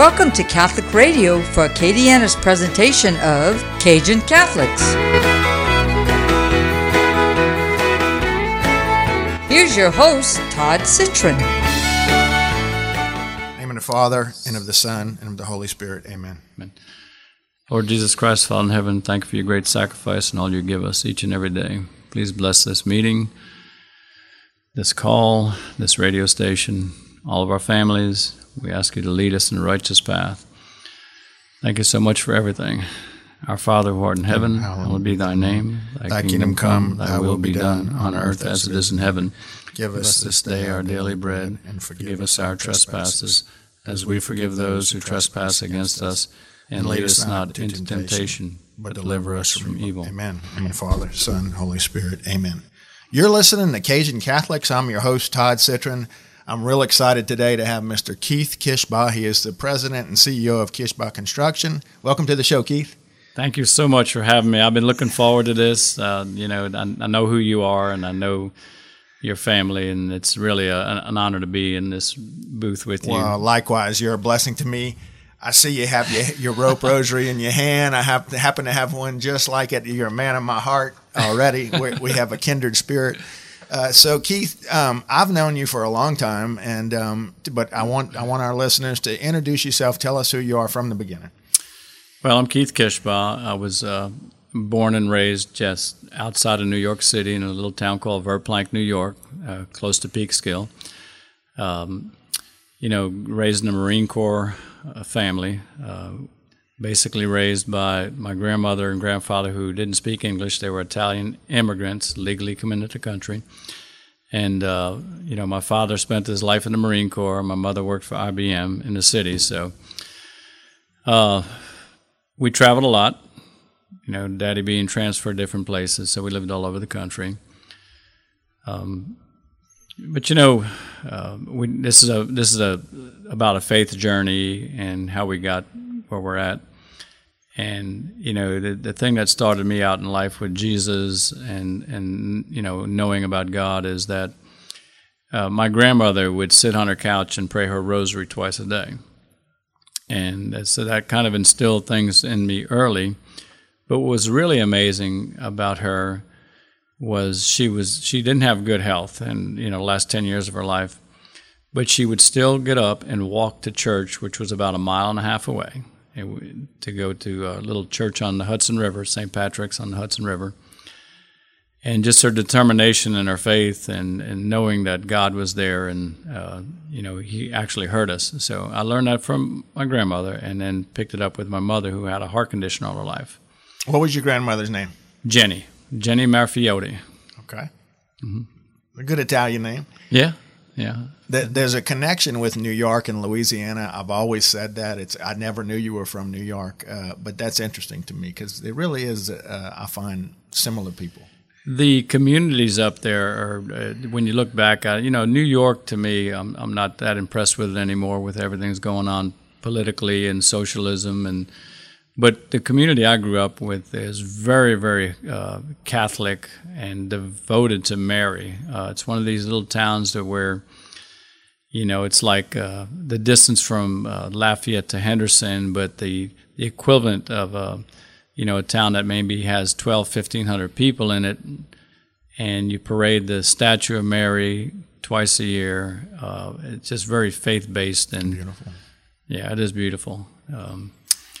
Welcome to Catholic Radio for Acadiana's presentation of Cajun Catholics. Here's your host, Todd Citron. Amen of the Father, and of the Son, and of the Holy Spirit. Amen. Amen. Lord Jesus Christ, Father in heaven, thank you for your great sacrifice and all you give us each and every day. Please bless this meeting, this call, this radio station, all of our families. We ask you to lead us in the righteous path. Thank you so much for everything. Our Father who art in heaven, hallowed be thy name. Thy kingdom come, thy will be done, on earth as it is in heaven. Give us this day our daily bread, and forgive us our trespasses, as we forgive those who trespass against us. And lead us not into temptation, but deliver us from evil. Amen. Amen. Father, Son, Holy Spirit. Amen. You're listening to Cajun Catholics. I'm your host, Todd Citron. I'm real excited today to have Mr. Keith Kishbaugh. He is the president and CEO of Kishbaugh Construction. Welcome to the show, Keith. Thank you so much for having me. I've been looking forward to this. Uh, you know, I, I, know who you are, and I know your family, and it's really a, an honor to be in this booth with you. Well, likewise, you're a blessing to me. I see you have your, your rope rosary in your hand. I have, happen to have one just like it. You're a man of my heart already. we, we have a kindred spirit. Uh, so Keith, um, I've known you for a long time, and um, but I want I want our listeners to introduce yourself. Tell us who you are from the beginning. Well, I'm Keith Kishbaugh. I was uh, born and raised just outside of New York City in a little town called Verplanck, New York, uh, close to Peekskill. Um, you know, raised in a Marine Corps uh, family uh, basically raised by my grandmother and grandfather who didn't speak English. They were Italian immigrants, legally come into the country. And, uh, you know, my father spent his life in the Marine Corps. My mother worked for IBM in the city. So uh, we traveled a lot, you know, daddy being transferred different places. So we lived all over the country. Um, but you know, uh, we, this is a this is a about a faith journey and how we got where we're at. And you know, the, the thing that started me out in life with Jesus and and you know knowing about God is that uh, my grandmother would sit on her couch and pray her rosary twice a day, and so that kind of instilled things in me early. But what was really amazing about her was she was she didn't have good health, and you know, last ten years of her life, but she would still get up and walk to church, which was about a mile and a half away to go to a little church on the Hudson River, St. Patrick's on the Hudson River. And just her determination and her faith and, and knowing that God was there and, uh, you know, He actually heard us. So I learned that from my grandmother and then picked it up with my mother who had a heart condition all her life. What was your grandmother's name? Jenny. Jenny Marfiotti. Okay. Mm-hmm. A good Italian name. Yeah. Yeah. There's a connection with New York and Louisiana. I've always said that. It's I never knew you were from New York, uh, but that's interesting to me because it really is. Uh, I find similar people. The communities up there are, uh, when you look back, at, you know, New York to me, I'm, I'm not that impressed with it anymore with everything that's going on politically and socialism and. But the community I grew up with is very, very uh, Catholic and devoted to Mary. Uh, it's one of these little towns that where you know, it's like uh, the distance from uh, Lafayette to Henderson, but the, the equivalent of a, you know, a town that maybe has 12, 1500 people in it, and you parade the statue of Mary twice a year. Uh, it's just very faith based and beautiful. Yeah, it is beautiful. Um,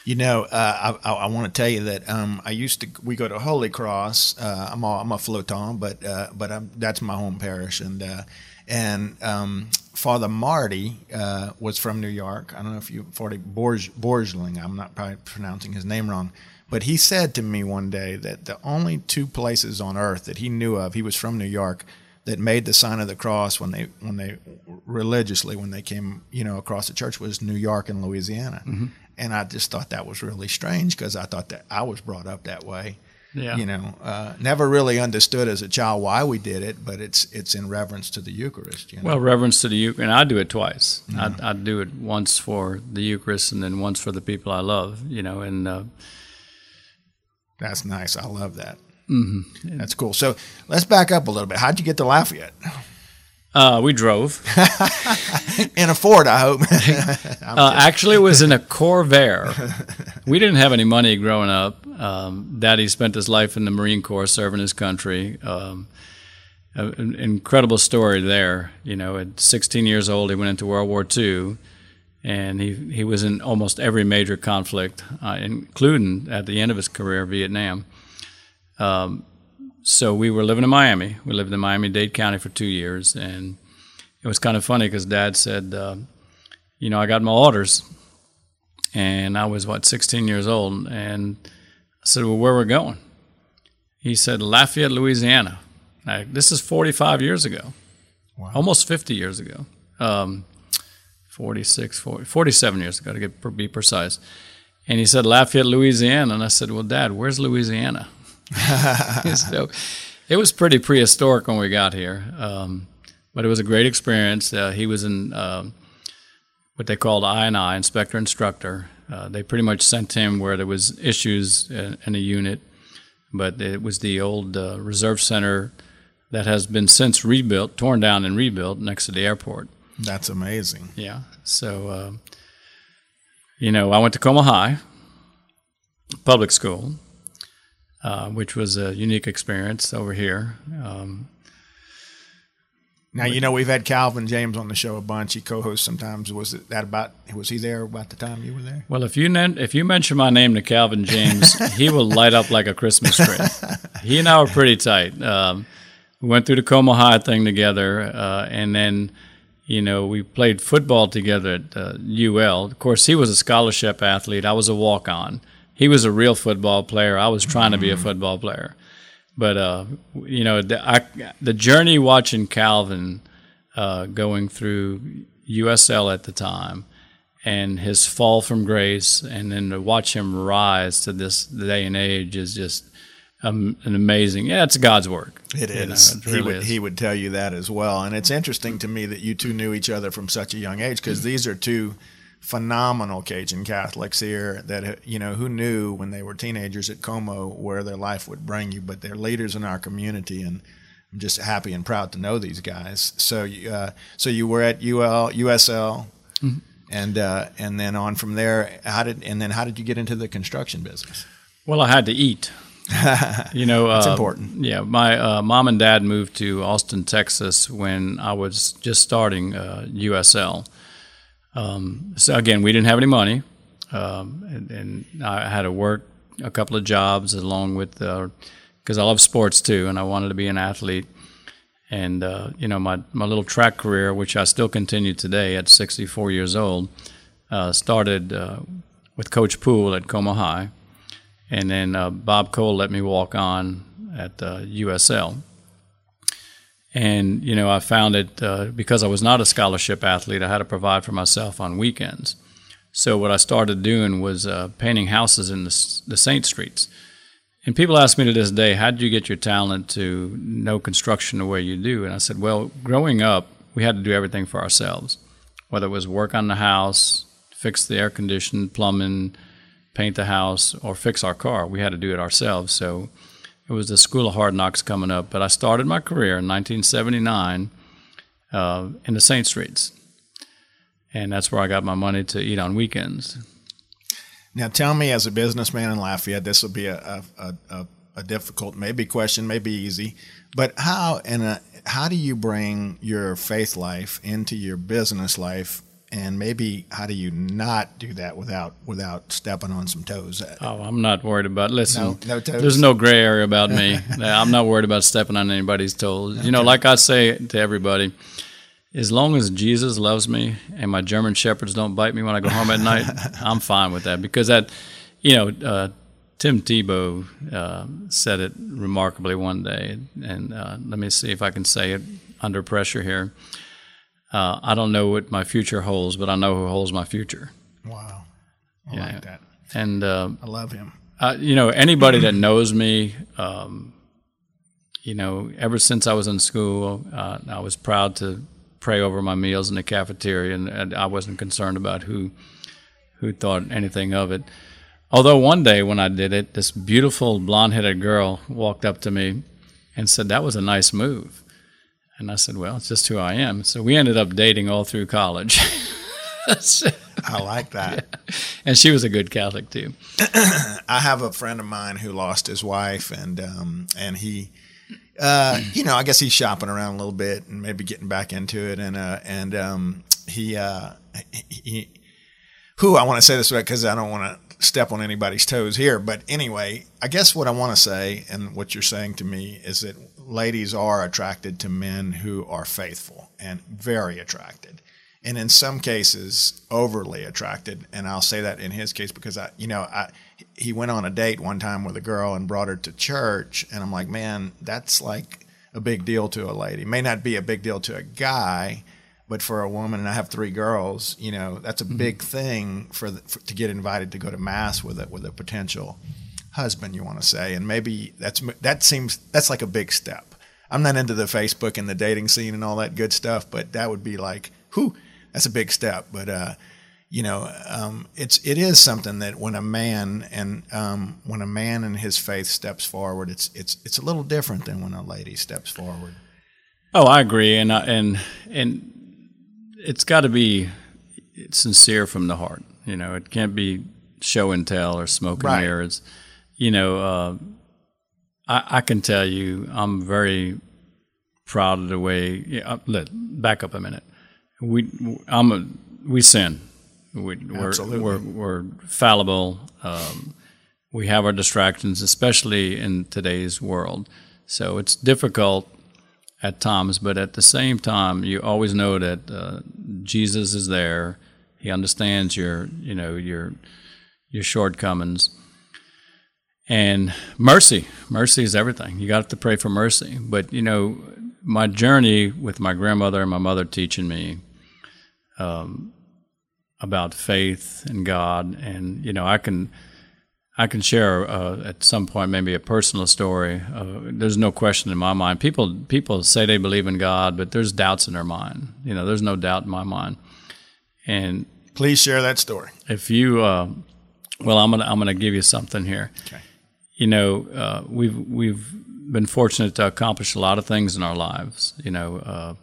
you know, uh, I, I, want to tell you that um, I used to. We go to Holy Cross. Uh, I'm a, I'm a floton, but uh, but I'm, that's my home parish, and and um, Father Marty uh, was from New York. I don't know if you, Father Borg, I'm not probably pronouncing his name wrong, but he said to me one day that the only two places on earth that he knew of, he was from New York, that made the sign of the cross when they when they religiously when they came you know across the church was New York and Louisiana, mm-hmm. And I just thought that was really strange because I thought that I was brought up that way yeah. You know, uh, never really understood as a child why we did it, but it's it's in reverence to the Eucharist. You know? Well, reverence to the Eucharist, and I do it twice. Mm-hmm. I, I do it once for the Eucharist, and then once for the people I love. You know, and uh, that's nice. I love that. Mm-hmm. That's cool. So let's back up a little bit. How'd you get to Lafayette? Uh, we drove. in a Ford, I hope. uh, actually, it was in a Corvair. we didn't have any money growing up. Um, Daddy spent his life in the Marine Corps serving his country. Um, an incredible story there. You know, at 16 years old, he went into World War II, and he he was in almost every major conflict, uh, including at the end of his career, Vietnam. Um, so we were living in Miami. We lived in Miami Dade County for two years, and it was kind of funny because Dad said, uh, "You know, I got my orders," and I was what 16 years old, and I said, "Well, where we're going?" He said, "Lafayette, Louisiana." This is 45 years ago, wow. almost 50 years ago, um, 46, 40, 47 years ago to get be precise. And he said Lafayette, Louisiana, and I said, "Well, Dad, where's Louisiana?" so it was pretty prehistoric when we got here, um, but it was a great experience. Uh, he was in uh, what they called I and I, inspector instructor. Uh, they pretty much sent him where there was issues in, in a unit, but it was the old uh, reserve center that has been since rebuilt, torn down and rebuilt next to the airport. That's amazing. Yeah. So, uh, you know, I went to Comeaux High, public school, uh, which was a unique experience over here. Um, now you know we've had Calvin James on the show a bunch. He co-hosts sometimes. Was it that about? Was he there about the time you were there? Well, if you if you mention my name to Calvin James, he will light up like a Christmas tree. he and I were pretty tight. Um, we went through the Comeaux High thing together, uh, and then you know we played football together at uh, UL. Of course, he was a scholarship athlete. I was a walk on. He was a real football player. I was trying to be a mm. football player, but uh, you know the, I, the journey watching Calvin uh, going through USL at the time and his fall from grace, and then to watch him rise to this day and age is just um, an amazing. Yeah, it's God's work. It is. Know, it really he would is. he would tell you that as well. And it's interesting to me that you two knew each other from such a young age because these are two phenomenal Cajun Catholics here that you know who knew when they were teenagers at Comeaux where their life would bring you, but they're leaders in our community and. I'm just happy and proud to know these guys. So, uh, so you were at UL, USL, mm-hmm. and uh, and then on from there. How did and then how did you get into the construction business? Well, I had to eat. you know, it's uh, important. Yeah, my uh, mom and dad moved to Austin, Texas when I was just starting uh, USL. Um, so again, we didn't have any money, um, and, and, I had to work a couple of jobs along with because uh, I love sports too, and I wanted to be an athlete. And uh, you know, my my little track career, which I still continue today at 64 years old, uh, started with Coach Poole at Comeaux High and then uh, Bob Cole let me walk on at uh, USL. And you know, I found it uh, because I was not a scholarship athlete. I had to provide for myself on weekends. So what I started doing was uh, painting houses in the, the Saint Streets. And people ask me to this day, how did you get your talent to know construction the way you do? And I said, well, growing up, we had to do everything for ourselves, whether it was work on the house, fix the air conditioning, plumbing, paint the house or fix our car. We had to do it ourselves. So it was the school of hard knocks coming up. But I started my career in 1979 uh, in the Saint Streets. And that's where I got my money to eat on weekends. Now, tell me, as a businessman in Lafayette, this will be a, a, a, a difficult, maybe question, maybe easy, but how and uh, how do you bring your faith life into your business life and maybe how do you not do that without without stepping on some toes? Oh, I'm not worried about. Listen, no, no toes. There's no gray area about me. I'm not worried about stepping on anybody's toes. Okay. You know, like I say to everybody, as long as Jesus loves me and my German shepherds don't bite me when I go home at night, I'm fine with that because that, you know. Uh, Tim Tebow uh, said it remarkably one day, and uh, let me see if I can say it under pressure here uh, I don't know what my future holds, but I know who holds my future. Wow, I yeah. like that. And uh, I love him. Uh, you know, anybody that knows me, um, you know, ever since I was in school, uh, I was proud to pray over my meals in the cafeteria, and, and I wasn't concerned about who who thought anything of it. Although one day when I did it, this beautiful blonde-headed girl walked up to me and said, "That was a nice move." And I said, Well, it's just who I am. So we ended up dating all through college. I like that. and she was a good Catholic too. I have a friend of mine who lost his wife, and um, and he, uh, you know, I guess he's shopping around a little bit and maybe getting back into it, and uh, and um, he, uh, he, who I want to say this because I don't want to step on anybody's toes here, but anyway, I guess what I want to say and what you're saying to me is that ladies are attracted to men who are faithful and very attracted and in some cases overly attracted and i'll say that in his case because i you know i he went on a date one time with a girl and brought her to church and i'm like man that's like a big deal to a lady may not be a big deal to a guy but for a woman and i have three girls you know that's a mm-hmm. big thing for, the, for, to get invited to go to mass with a with a potential husband you want to say and maybe that's that seems that's like a big step i'm not into the facebook and the dating scene and all that good stuff but that would be like who that's a big step. But uh, you know, um, it's it is something that when a man and um, when a man and his faith steps forward, it's it's it's a little different than when a lady steps forward. Oh, I agree, and uh, and and it's got to be sincere from the heart. You know, it can't be show and tell or smoke and right. mirrors. You know, uh, I, I, can tell you, I'm very proud of the way. Yeah, uh, let back up a minute we I'm a we sin. We, are we're, we're fallible. Um, we have our distractions, especially in today's world. So it's difficult at times, but at the same time, you always know that uh, Jesus is there. He understands your, you know, your your shortcomings. And mercy, mercy is everything. You got to pray for mercy. But you know, my journey with my grandmother and my mother teaching me um, about faith and God, and you know, I can I can share uh, at some point maybe a personal story. Uh, there's no question in my mind. People people say they believe in God, but there's doubts in their mind. You know, there's no doubt in my mind. And please share that story. If you, uh, well, I'm gonna I'm gonna give you something here. Okay. You know, uh, we've we've been fortunate to accomplish a lot of things in our lives. You know, uh,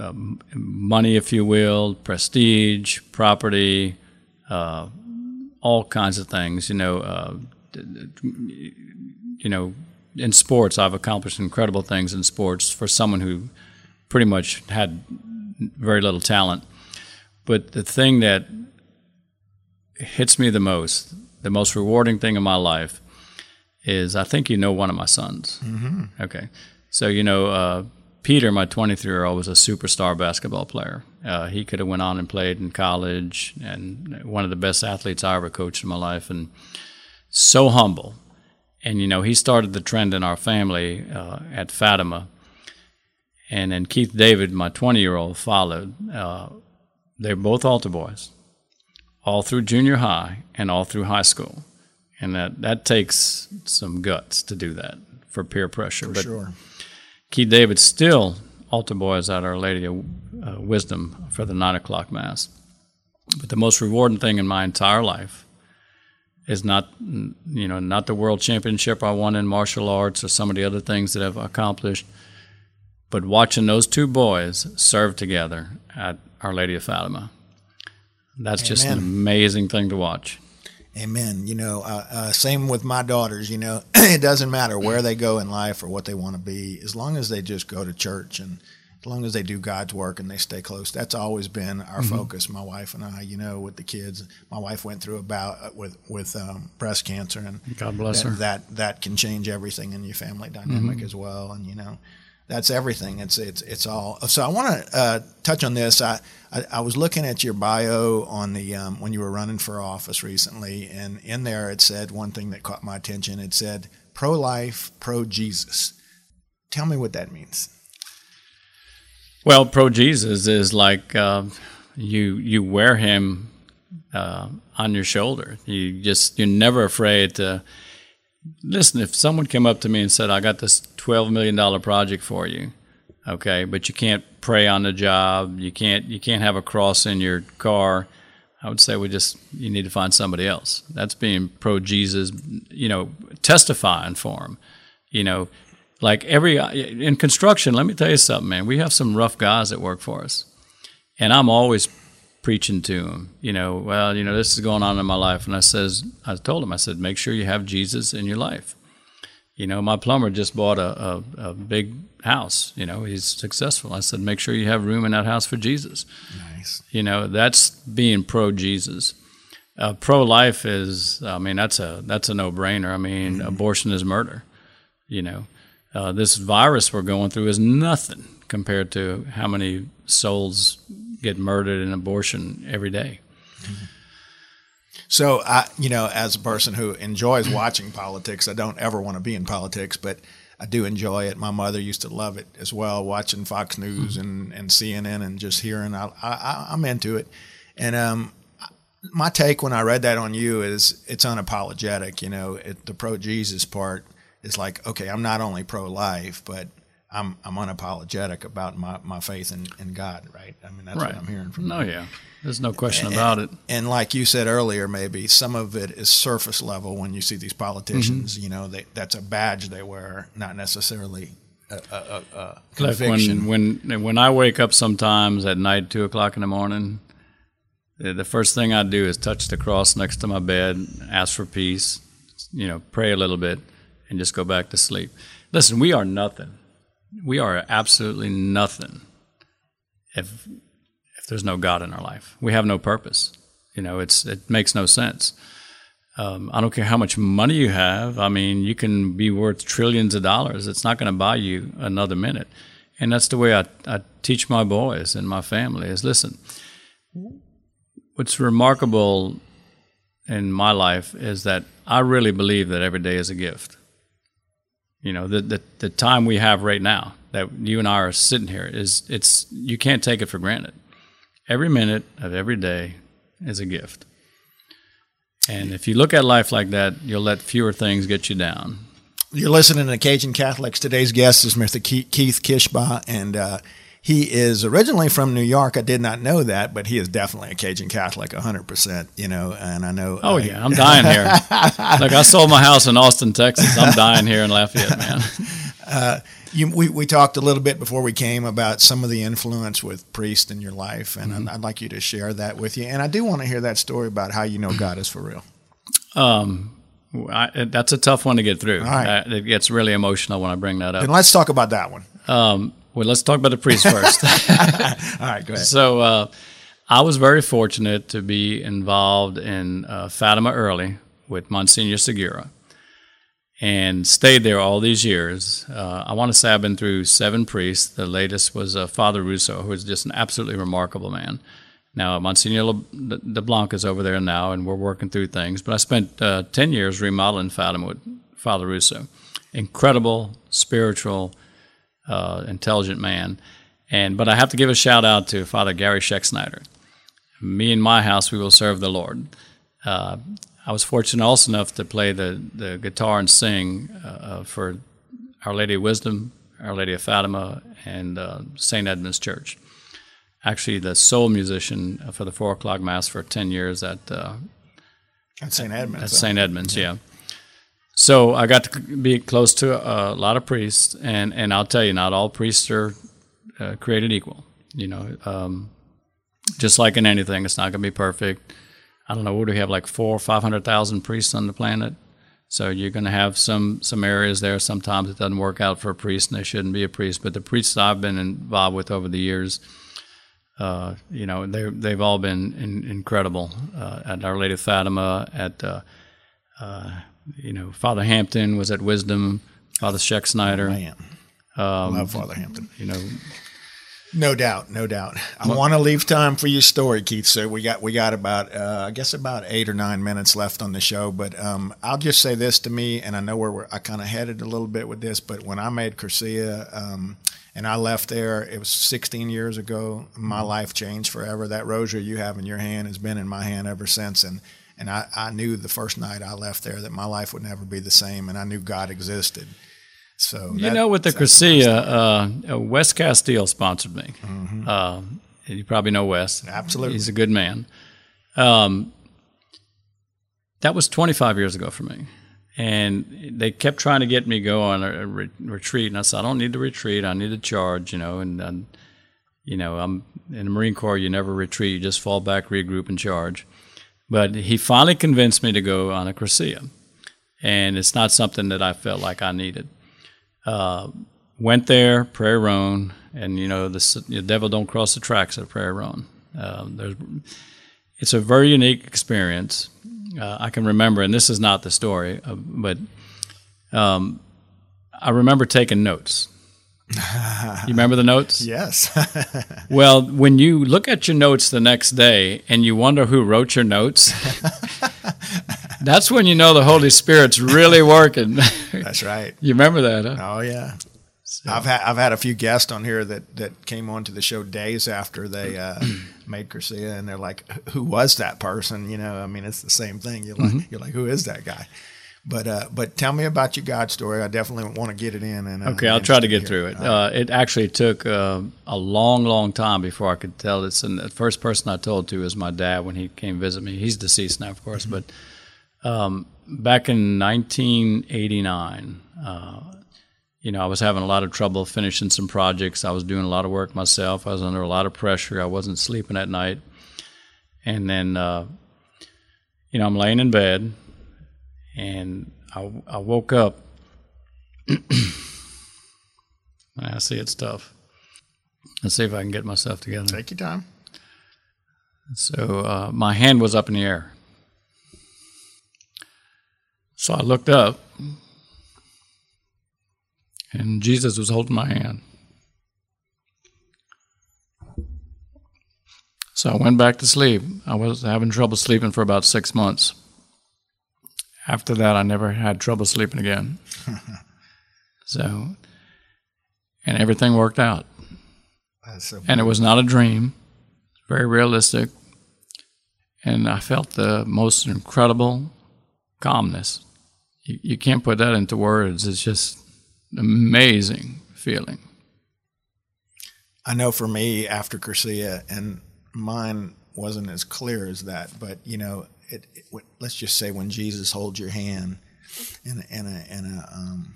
um, money, if you will, prestige, property, uh, all kinds of things. You know, uh, you know, in sports, I've accomplished incredible things in sports for someone who pretty much had very little talent. But the thing that hits me the most, the most rewarding thing in my life, is I think you know one of my sons. Mm-hmm. Okay, so you know. Uh, Peter, my 23 year old, was a superstar basketball player. Uh, he could have went on and played in college, and one of the best athletes I ever coached in my life, and so humble. And you know, he started the trend in our family uh, at Fatima, and then Keith David, my 20 year old, followed. Uh, they're both altar boys, all through junior high and all through high school, and that that takes some guts to do that for peer pressure. For but, sure Keith David still altar boys at Our Lady of uh, Wisdom for the nine o'clock mass. But the most rewarding thing in my entire life is not, you know, not the world championship I won in martial arts or some of the other things that I've accomplished, but watching those two boys serve together at Our Lady of Fatima. That's Amen. just an amazing thing to watch. Amen. You know, uh, uh, same with my daughters. You know, it doesn't matter where they go in life or what they want to be, as long as they just go to church and as long as they do God's work and they stay close. That's always been our mm-hmm. focus. My wife and I. You know, with the kids, my wife went through a bout uh, with with um, breast cancer, and God bless that, her. That that can change everything in your family dynamic mm-hmm. as well. And you know, that's everything. It's it's it's all. So I want to uh, touch on this. I, I, I was looking at your bio on the um, when you were running for office recently, and in there it said one thing that caught my attention. It said pro life, pro Jesus. Tell me what that means. Well, pro Jesus is like uh, you you wear him uh, on your shoulder. You just you're never afraid to listen, if someone came up to me and said, I got this $12 million project for you, okay, but you can't pray on the job, you can't, you can't have a cross in your car, I would say we just, you need to find somebody else. That's being pro Jesus, you know, testifying for him. You know, like every in construction, let me tell you something, man. We have some rough guys that work for us, and I'm always preaching to them. You know, well, you know, this is going on in my life, and I says, I told him, I said, make sure you have Jesus in your life. You know, my plumber just bought a, a, a big house. You know, he's successful. I said, make sure you have room in that house for Jesus. Nice. You know, that's being pro Jesus. Uh, pro life is, I mean, that's a that's a no brainer. I mean, mm-hmm. abortion is murder. You know, uh, this virus we're going through is nothing compared to how many souls get murdered in abortion every day. Mm-hmm. So, I, you know, as a person who enjoys watching politics, I don't ever want to be in politics, but I do enjoy it. My mother used to love it as well, watching Fox News and, and CNN and just hearing. I, I, I'm into it. And um, my take when I read that on you is it's unapologetic. You know, it, the pro Jesus part is like, okay, I'm not only pro life, but I'm I'm unapologetic about my, my faith in, in God, right? I mean, that's right. what I'm hearing from no, you. yeah. There's no question and, about it. And like you said earlier, maybe some of it is surface level when you see these politicians. Mm-hmm. You know, they, that's a badge they wear, not necessarily a, a, a conviction. Like when, when when I wake up sometimes at night, two o'clock in the morning, the first thing I do is touch the cross next to my bed, ask for peace, you know, pray a little bit, and just go back to sleep. Listen, we are nothing. We are absolutely nothing if if there's no God in our life. We have no purpose. You know, it's it makes no sense. Um, I don't care how much money you have. I mean, you can be worth trillions of dollars. It's not going to buy you another minute. And that's the way I, I teach my boys and my family is listen, what's remarkable in my life is that I really believe that every day is a gift. You know, the, the, the time we have right now that you and I are sitting here is it's you can't take it for granted. Every minute of every day is a gift. And if you look at life like that, you'll let fewer things get you down. You're listening to Cajun Catholics. Today's guest is Mr. Keith Kishbaugh, and uh, he is originally from New York. I did not know that, but he is definitely a Cajun Catholic, 100%, you know, and I know. Oh, uh, yeah, I'm dying here. like, I sold my house in Austin, Texas. I'm dying here in Lafayette, man. Uh, you, we, we talked a little bit before we came about some of the influence with priest in your life, and mm-hmm. I'd, I'd, like you to share that with you. And I do want to hear that story about how you know God is for real. Um, I, that's a tough one to get through. Uh, it gets really emotional when I bring that up. And let's talk about that one. Um, well, let's talk about the priest first. All right, go ahead. So, uh, I was very fortunate to be involved in uh, Fatima early with Monsignor Segura and stayed there all these years. Uh, I want to say I've been through seven priests. The latest was uh, Father Russo, who is just an absolutely remarkable man. Now, Monsignor LeBlanc is over there now, and we're working through things. But I spent uh, 10 years remodeling Fatima with Father Russo. Incredible, spiritual, uh, intelligent man. And But I have to give a shout out to Father Gary Schexnayder. Me and my house, we will serve the Lord. Uh, I was fortunate also enough to play the, the guitar and sing uh, uh, for Our Lady of Wisdom, Our Lady of Fatima, and uh, St. Edmund's Church. Actually, the sole musician for the four o'clock mass for ten years at uh, at St. Edmunds. At St. Edmunds, yeah. yeah. So I got to be close to a, lot of priests, and, and I'll tell you, not all priests are uh, created equal. You know, um, just like in anything, it's not going to be perfect I don't know, what do we have, like four or 500,000 priests on the planet? So you're going to have some, some areas there. Sometimes it doesn't work out for a priest and they shouldn't be a priest. But the priests I've been involved with over the years, uh, you know, they they've all been in, incredible. Uh, at Our Lady of Fatima, at, uh, uh you know, Father Hampton was at Wisdom, Father Schexnayder. Oh, um, Love Father Hampton. You know, no doubt, no doubt. I want to leave time for your story, Keith. So we got we got about uh, I guess about eight or nine minutes left on the show. But um, I'll just say this to me, and I know where we're, I kind of headed a little bit with this. But when I made Cursillo um, and I left there, it was 16 years ago. My mm-hmm. life changed forever. That rosary you have in your hand has been in my hand ever since, and and I, I knew the first night I left there that my life would never be the same, and I knew God existed. So you that, know, with the Cursillo, uh, Wes Castile sponsored me. Mm-hmm. Uh, you probably know Wes. Absolutely, he's a good man. Um, that was 25 years ago for me, and they kept trying to get me to go on a, a re- retreat, and I said, I don't need to retreat. I need to charge, you know, and, and you know, I'm in the Marine Corps. You never retreat; you just fall back, regroup, and charge. But he finally convinced me to go on a Cursillo, and it's not something that I felt like I needed. Uh, went there, Prairie Ronde, and you know, the, the devil don't cross the tracks at Ronde. Um, there's, it's a very unique experience. Uh, I can remember, and this is not the story, uh, but um, I remember taking notes. you remember the notes? Yes. well, when you look at your notes the next day and you wonder who wrote your notes, that's when you know the Holy Spirit's really working. that's right. You remember that? Huh? Oh yeah. So. I've had I've had a few guests on here that, that came onto the show days after they uh, made Cursillo, and they're like, "Who was that person?" You know, I mean, it's the same thing. You're like, mm-hmm. you're like, "Who is that guy?" But uh, but tell me about your God story. I definitely want to get it in. And uh, okay, I'll try to get here. through it. Uh, it actually took uh, a long, long time before I could tell this. And the first person I told to was my dad when he came visit me. He's deceased now, of course. Mm-hmm. But um, back in 1989, uh, you know, I was having a lot of trouble finishing some projects. I was doing a lot of work myself. I was under a lot of pressure. I wasn't sleeping at night. And then, uh, you know, I'm laying in bed and I, I woke up. I see it's tough. Let's see if I can get myself together. Take your time. So uh, my hand was up in the air. So I looked up, and Jesus was holding my hand. So I went back to sleep. I was having trouble sleeping for about six months after that, I never had trouble sleeping again. so, and everything worked out. So and it was not a dream, very realistic. And I felt the most incredible calmness. You, you can't put that into words. It's just amazing feeling. I know for me after Cursillo, and mine wasn't as clear as that, but you know, it, it, let's just say when Jesus holds your hand in a, in a, in a um,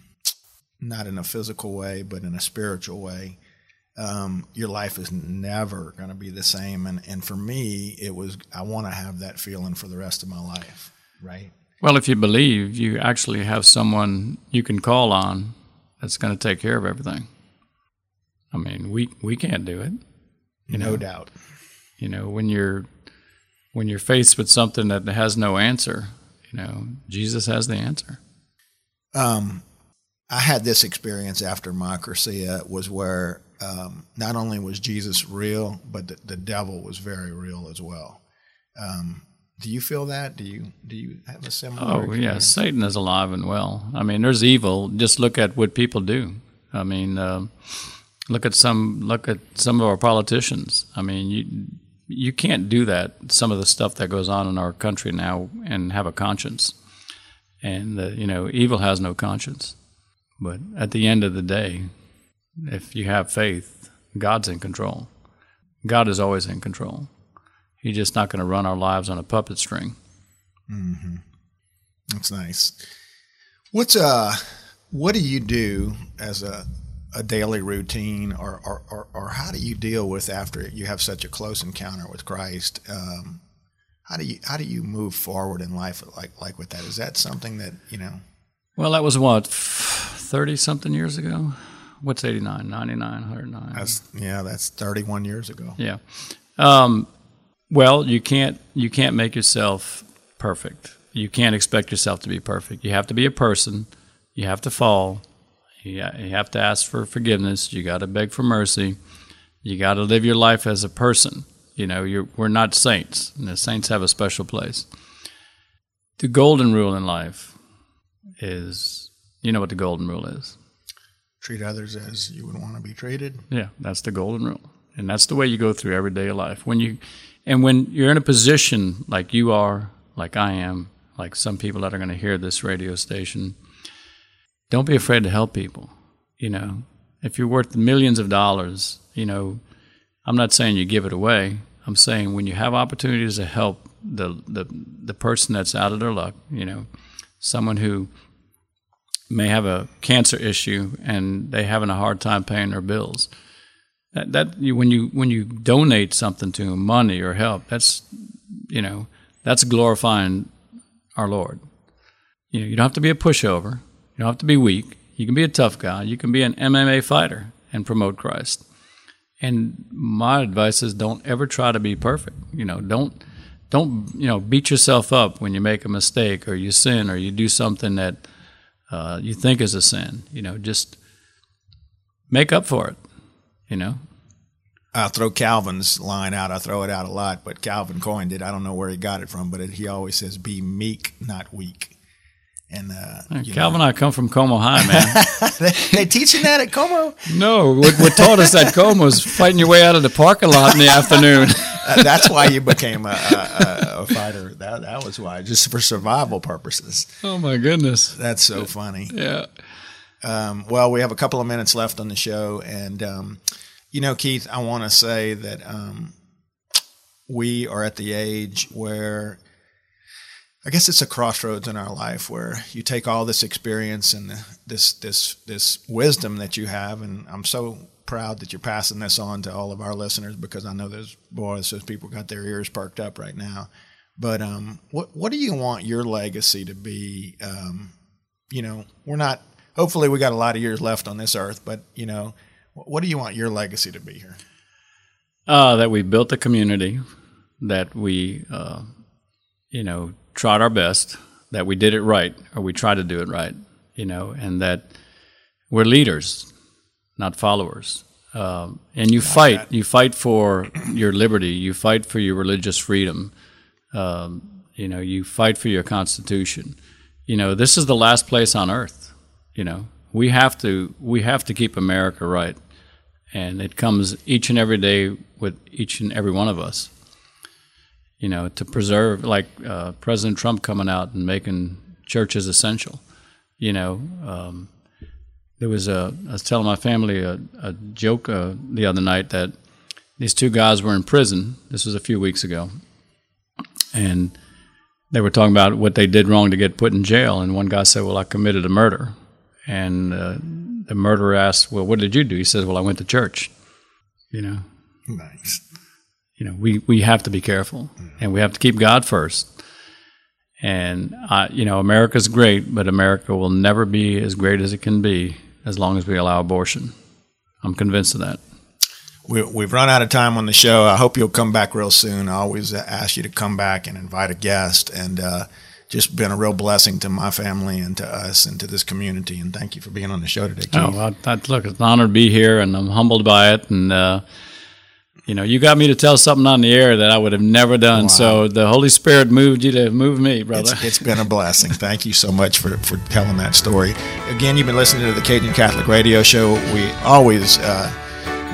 not in a physical way, but in a spiritual way, um, your life is never going to be the same. And, and for me, it was, I want to have that feeling for the rest of my life, right? Well, if you believe, you actually have someone you can call on that's going to take care of everything. I mean, we, we can't do it. You no know? doubt. You know, when you're when you're faced with something that has no answer, you know, Jesus has the answer. Um, I had this experience after Cursillo was where um, not only was Jesus real, but the, the devil was very real as well. Um, do you feel that? Do you do you have a similar? Oh experience? yeah, Satan is alive and well. I mean, there's evil. Just look at what people do. I mean, uh, look at some look at some of our politicians. I mean, you you can't do that. Some of the stuff that goes on in our country now and have a conscience, and the, you know, evil has no conscience. But at the end of the day, if you have faith, God's in control. God is always in control. He's just not going to run our lives on a puppet string. Mm-hmm. That's nice. What's uh, what do you do as a a daily routine, or, or, or, or, how do you deal with after you have such a close encounter with Christ? Um, how do you how do you move forward in life like like with that? Is that something that you know? Well, that was what thirty something years ago. What's 89, 99, 109? That's, yeah, that's 31 years ago. Yeah. Um, well, you can't you can't make yourself perfect. You can't expect yourself to be perfect. You have to be a person. You have to fall. You, have to ask for forgiveness. You got to beg for mercy. You got to live your life as a person. You know, we're not saints, and the saints have a special place. The golden rule in life is you know what the golden rule is treat others as you would want to be treated. Yeah, that's the golden rule. And that's the way you go through everyday life. When you and when you're in a position like you are, like I am, like some people that are going to hear this radio station, don't be afraid to help people. You know, if you're worth millions of dollars, you know, I'm not saying you give it away. I'm saying when you have opportunities to help the the the person that's out of their luck, you know, someone who may have a cancer issue and they having a hard time paying their bills. That, that you, when you when you donate something to them, money or help, that's you know that's glorifying our Lord. You know, you don't have to be a pushover. You don't have to be weak. You can be a tough guy. You can be an MMA fighter and promote Christ. And my advice is don't ever try to be perfect. You know, don't don't you know beat yourself up when you make a mistake or you sin or you do something that uh, you think is a sin. You know, just make up for it. You know. I throw Calvin's line out. I throw it out a lot, but Calvin coined it. I don't know where he got it from, but it, he always says, "Be meek, not weak." And uh, Calvin, know. I come from Comeaux High, man. they, they teaching that at Comeaux? No, what, what taught us at Comeaux was fighting your way out of the parking lot in the afternoon. uh, that's why you became a, a, a, fighter. That that was why, just for survival purposes. Oh my goodness, that's so funny. Yeah. Um, well, we have a couple of minutes left on the show, and um, you know, Keith, I want to say that um, we are at the age where I guess it's a crossroads in our life where you take all this experience and this this this wisdom that you have, and I'm so proud that you're passing this on to all of our listeners because I know those boys, those people got their ears perked up right now. But um, what what do you want your legacy to be? Um, you know, we're not. Hopefully, we got a lot of years left on this earth, but you know, what do you want your legacy to be here? Uh, that we built a community, that we, uh, you know, tried our best, that we did it right, or we tried to do it right, you know, and that we're leaders, not followers. Um, and you fight, that. you fight for your liberty, you fight for your religious freedom, um, you know, you fight for your constitution. You know, this is the last place on earth. You know, we have to we have to keep America right, and it comes each and every day with each and every one of us you know, to preserve, like uh, President Trump coming out and making churches essential. You know, um, there was a, I was telling my family a, a joke uh, the other night that these two guys were in prison. This was a few weeks ago. And they were talking about what they did wrong to get put in jail. And one guy said, Well, I committed a murder. And uh, the murderer asked, Well, what did you do? He says, Well, I went to church. You know? Nice you know, we, we have to be careful and we have to keep God first. And, uh, you know, America's great, but America will never be as great as it can be as long as we allow abortion. I'm convinced of that. We, we've run out of time on the show. I hope you'll come back real soon. I always ask you to come back and invite a guest. And uh, just been a real blessing to my family and to us and to this community. And thank you for being on the show today, Keith. Oh, well, I, look, it's an honor to be here, and I'm humbled by it. And, uh, you know, you got me to tell something on the air that I would have never done. Wow. So the Holy Spirit moved you to move me, brother. It's, it's been a blessing. Thank you so much for, for telling that story. Again, you've been listening to the Cajun Catholic Radio Show. We always uh,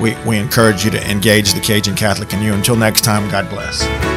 we, we encourage you to engage the Cajun Catholic in you. Until next time, God bless.